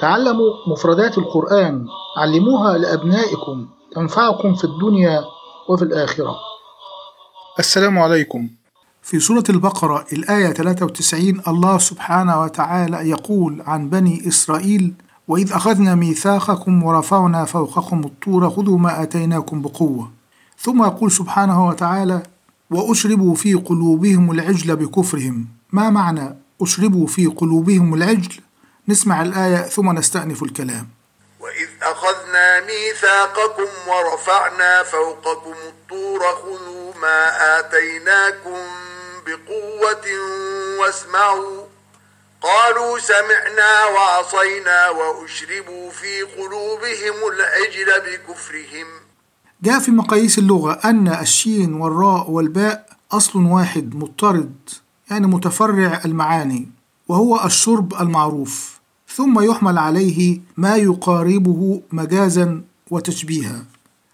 تعلموا مفردات القرآن علموها لأبنائكم تنفعكم في الدنيا وفي الآخرة. السلام عليكم. في سورة البقرة الآية 93 الله سبحانه وتعالى يقول عن بني إسرائيل وإذ أخذنا ميثاقكم ورفعنا فوقكم الطور خذوا ما آتيناكم بقوة. ثم يقول سبحانه وتعالى وأشربوا في قلوبهم العجل بكفرهم. ما معنى أشربوا في قلوبهم العجل؟ نسمع الآية ثم نستأنف الكلام. وإذ أخذنا ميثاقكم ورفعنا فوقكم الطور خذوا ما آتيناكم بقوة واسمعوا. قالوا سمعنا وعصينا وأشربوا في قلوبهم العجل بكفرهم. جاء في مقاييس اللغة أن الشين والراء والباء أصل واحد مضطرد يعني متفرع المعاني وهو الشرب المعروف. ثم يحمل عليه ما يقاربه مجازا وتشبيها.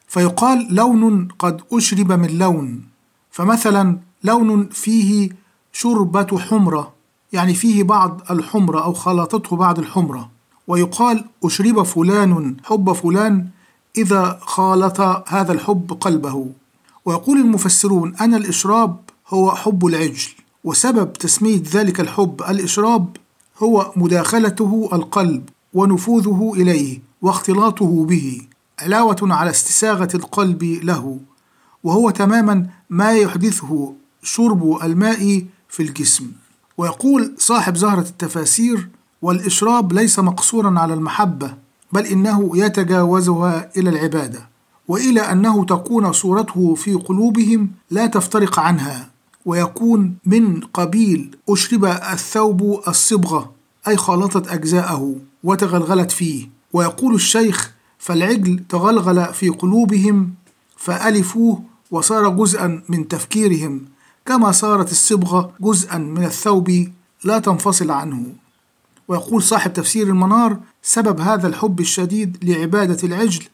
فيقال لون قد أشرب من لون. فمثلا لون فيه شربة حمرة يعني فيه بعض الحمرة أو خلطته بعض الحمرة. ويقال أشرب فلان حب فلان إذا خالط هذا الحب قلبه. ويقول المفسرون أن الإشراب هو حب العجل وسبب تسمية ذلك الحب الإشراب هو مداخلته القلب ونفوذه إليه واختلاطه به علاوة على استساغة القلب له وهو تماما ما يحدثه شرب الماء في الجسم. ويقول صاحب زهرة التفاسير والإشراب ليس مقصورا على المحبة بل إنه يتجاوزها إلى العبادة وإلى أنه تكون صورته في قلوبهم لا تفترق عنها. ويكون من قبيل أشرب الثوب الصبغة أي خالطت أجزاءه وتغلغلت فيه. ويقول الشيخ فالعجل تغلغل في قلوبهم فألفوه وصار جزءا من تفكيرهم كما صارت الصبغة جزءا من الثوب لا تنفصل عنه. ويقول صاحب تفسير المنار سبب هذا الحب الشديد لعبادة العجل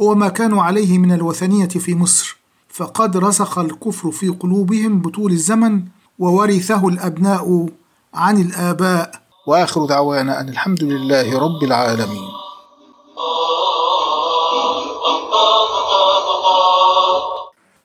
هو ما كانوا عليه من الوثنية في مصر. فقد رسخ الكفر في قلوبهم بطول الزمن وورثه الأبناء عن الآباء. وآخر دعوانا أن الحمد لله رب العالمين.